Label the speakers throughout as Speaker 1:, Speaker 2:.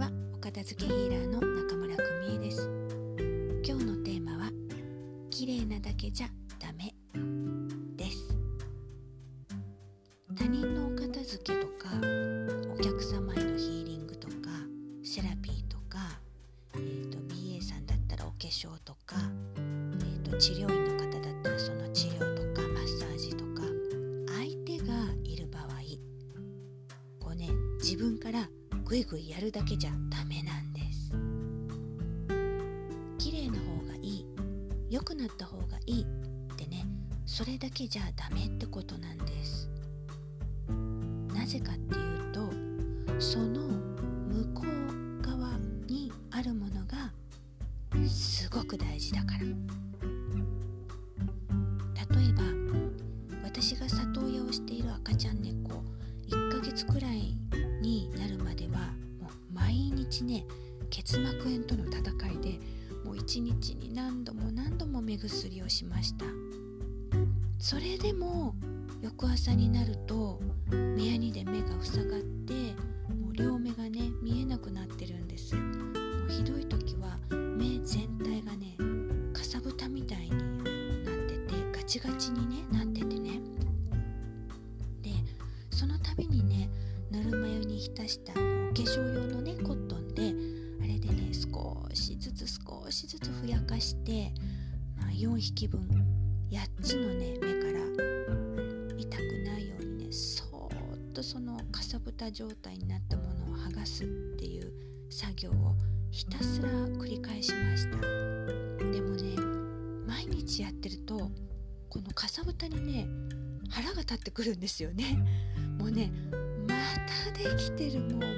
Speaker 1: ちはお片付けヒーラーの中村久美恵です。今日のテーマは綺麗なだけじゃダメです。他人のお片付けとかお客様へのヒーリングとかセラピーとか、えーと、BA さんだったらお化粧とか、えー、と治療院の方だったらその治療からグイグイやるだけじゃダメなんです。綺麗な方がいい良くなった方がいいってねそれだけじゃダメってことなんです。なぜかっていうとその向こう側にあるものがすごく大事だから。例えば私が里親をしている赤ちゃん猫1ヶ月くらいになる毎日ね結膜炎との戦いでもう一日に何度も何度も目薬をしました。それでも翌朝になると目やにで目が塞がってもう両目がね見えなくなってるんです。もうひどい時は目全体がねかさぶたみたいになっててガチガチに、ね、なっててね。でその度にねぬるま湯に浸したお化粧用のねコットンであれでね少しずつ少しずつふやかして、まあ、4匹分8つのね目から痛くないようにねそーっとそのかさぶた状態になったものを剥がすっていう作業をひたすら繰り返しました。でもね毎日やってるとこのかさぶたにね腹が立ってくるんですよね。もうねまたできてるもう、まあ、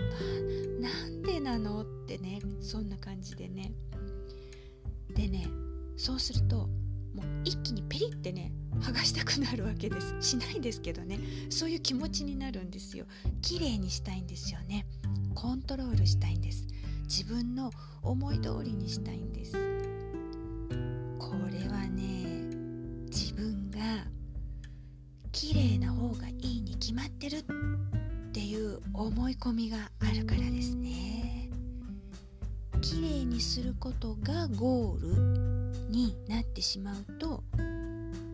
Speaker 1: なんなの？ってねそんな感じでね。でねそうするともう一気にペリってね剥がしたくなるわけです。しないですけどねそういう気持ちになるんですよ。綺麗にしたいんですよね。コントロールしたいんです。自分の思い通りにしたいんです。これはね自分が綺麗な方がいいに決まってるっていう思い込みがあるからですね。綺麗にすることがゴールになってしまうと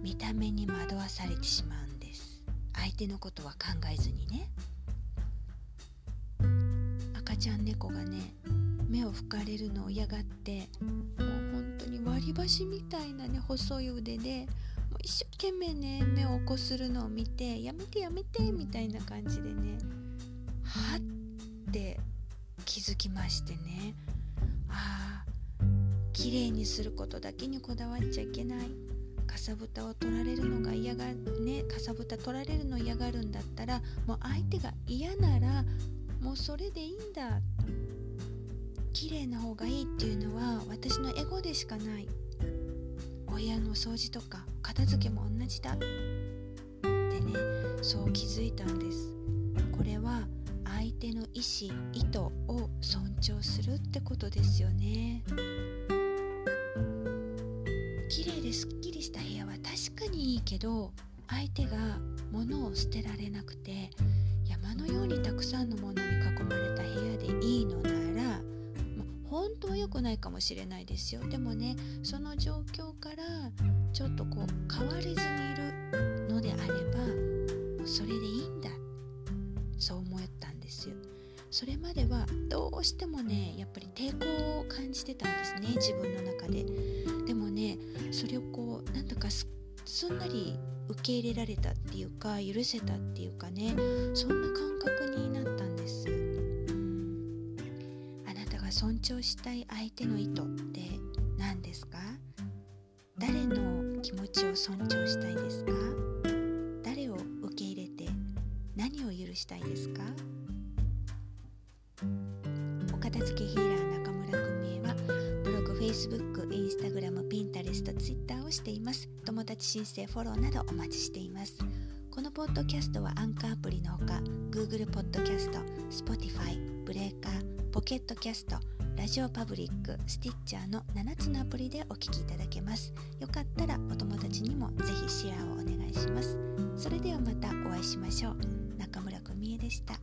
Speaker 1: 見た目に惑わされてしまうんです。相手のことは考えずにね。赤ちゃん猫がね目を拭かれるのを嫌がってもう本当に割り箸みたいなね細い腕でもう一生懸命ね目を起こするのを見てやめてやめてみたいな感じでねはって気づきましてね。ああ綺麗にすることだけにこだわっちゃいけない。かさぶたを取られるのが嫌がねかさぶた取られるの嫌がるんだったらもう相手が嫌ならもうそれでいいんだ。綺麗な方がいいっていうのは私のエゴでしかない。お部屋の掃除とか片付けも同じだ。ってねそう気づいたんです。これは相手の意思意図を尊重するってことですよね。綺麗ですっきりした部屋は確かにいいけど相手が物を捨てられなくて山のようにたくさんのものに囲まれた部屋でいいのなら本当は良くないかもしれないですよ。でもねその状況からちょっとこう変わりずにいるのであればそれまではどうしてもねやっぱり抵抗を感じてたんですね自分の中で。でもねそれをこうなんとかすんなり受け入れられたっていうか許せたっていうかねそんな感覚になったんです。あなたが尊重したい相手の意図って何ですか？誰の気持ちを尊重したいですか？誰を受け入れて何を許したいですか？Facebook、Instagram、Pinterest、Twitter をしています友達申請フォローなどお待ちしていますこのポッドキャストはアンカーアプリのほか Google ポッドキャスト Spotify、ブレーカー、ポケットキャストラジオパブリック、スティッチャーの7つのアプリでお聴きいただけます。よかったらお友達にもぜひシェアをお願いします。それではまたお会いしましょう。中村久美恵でした。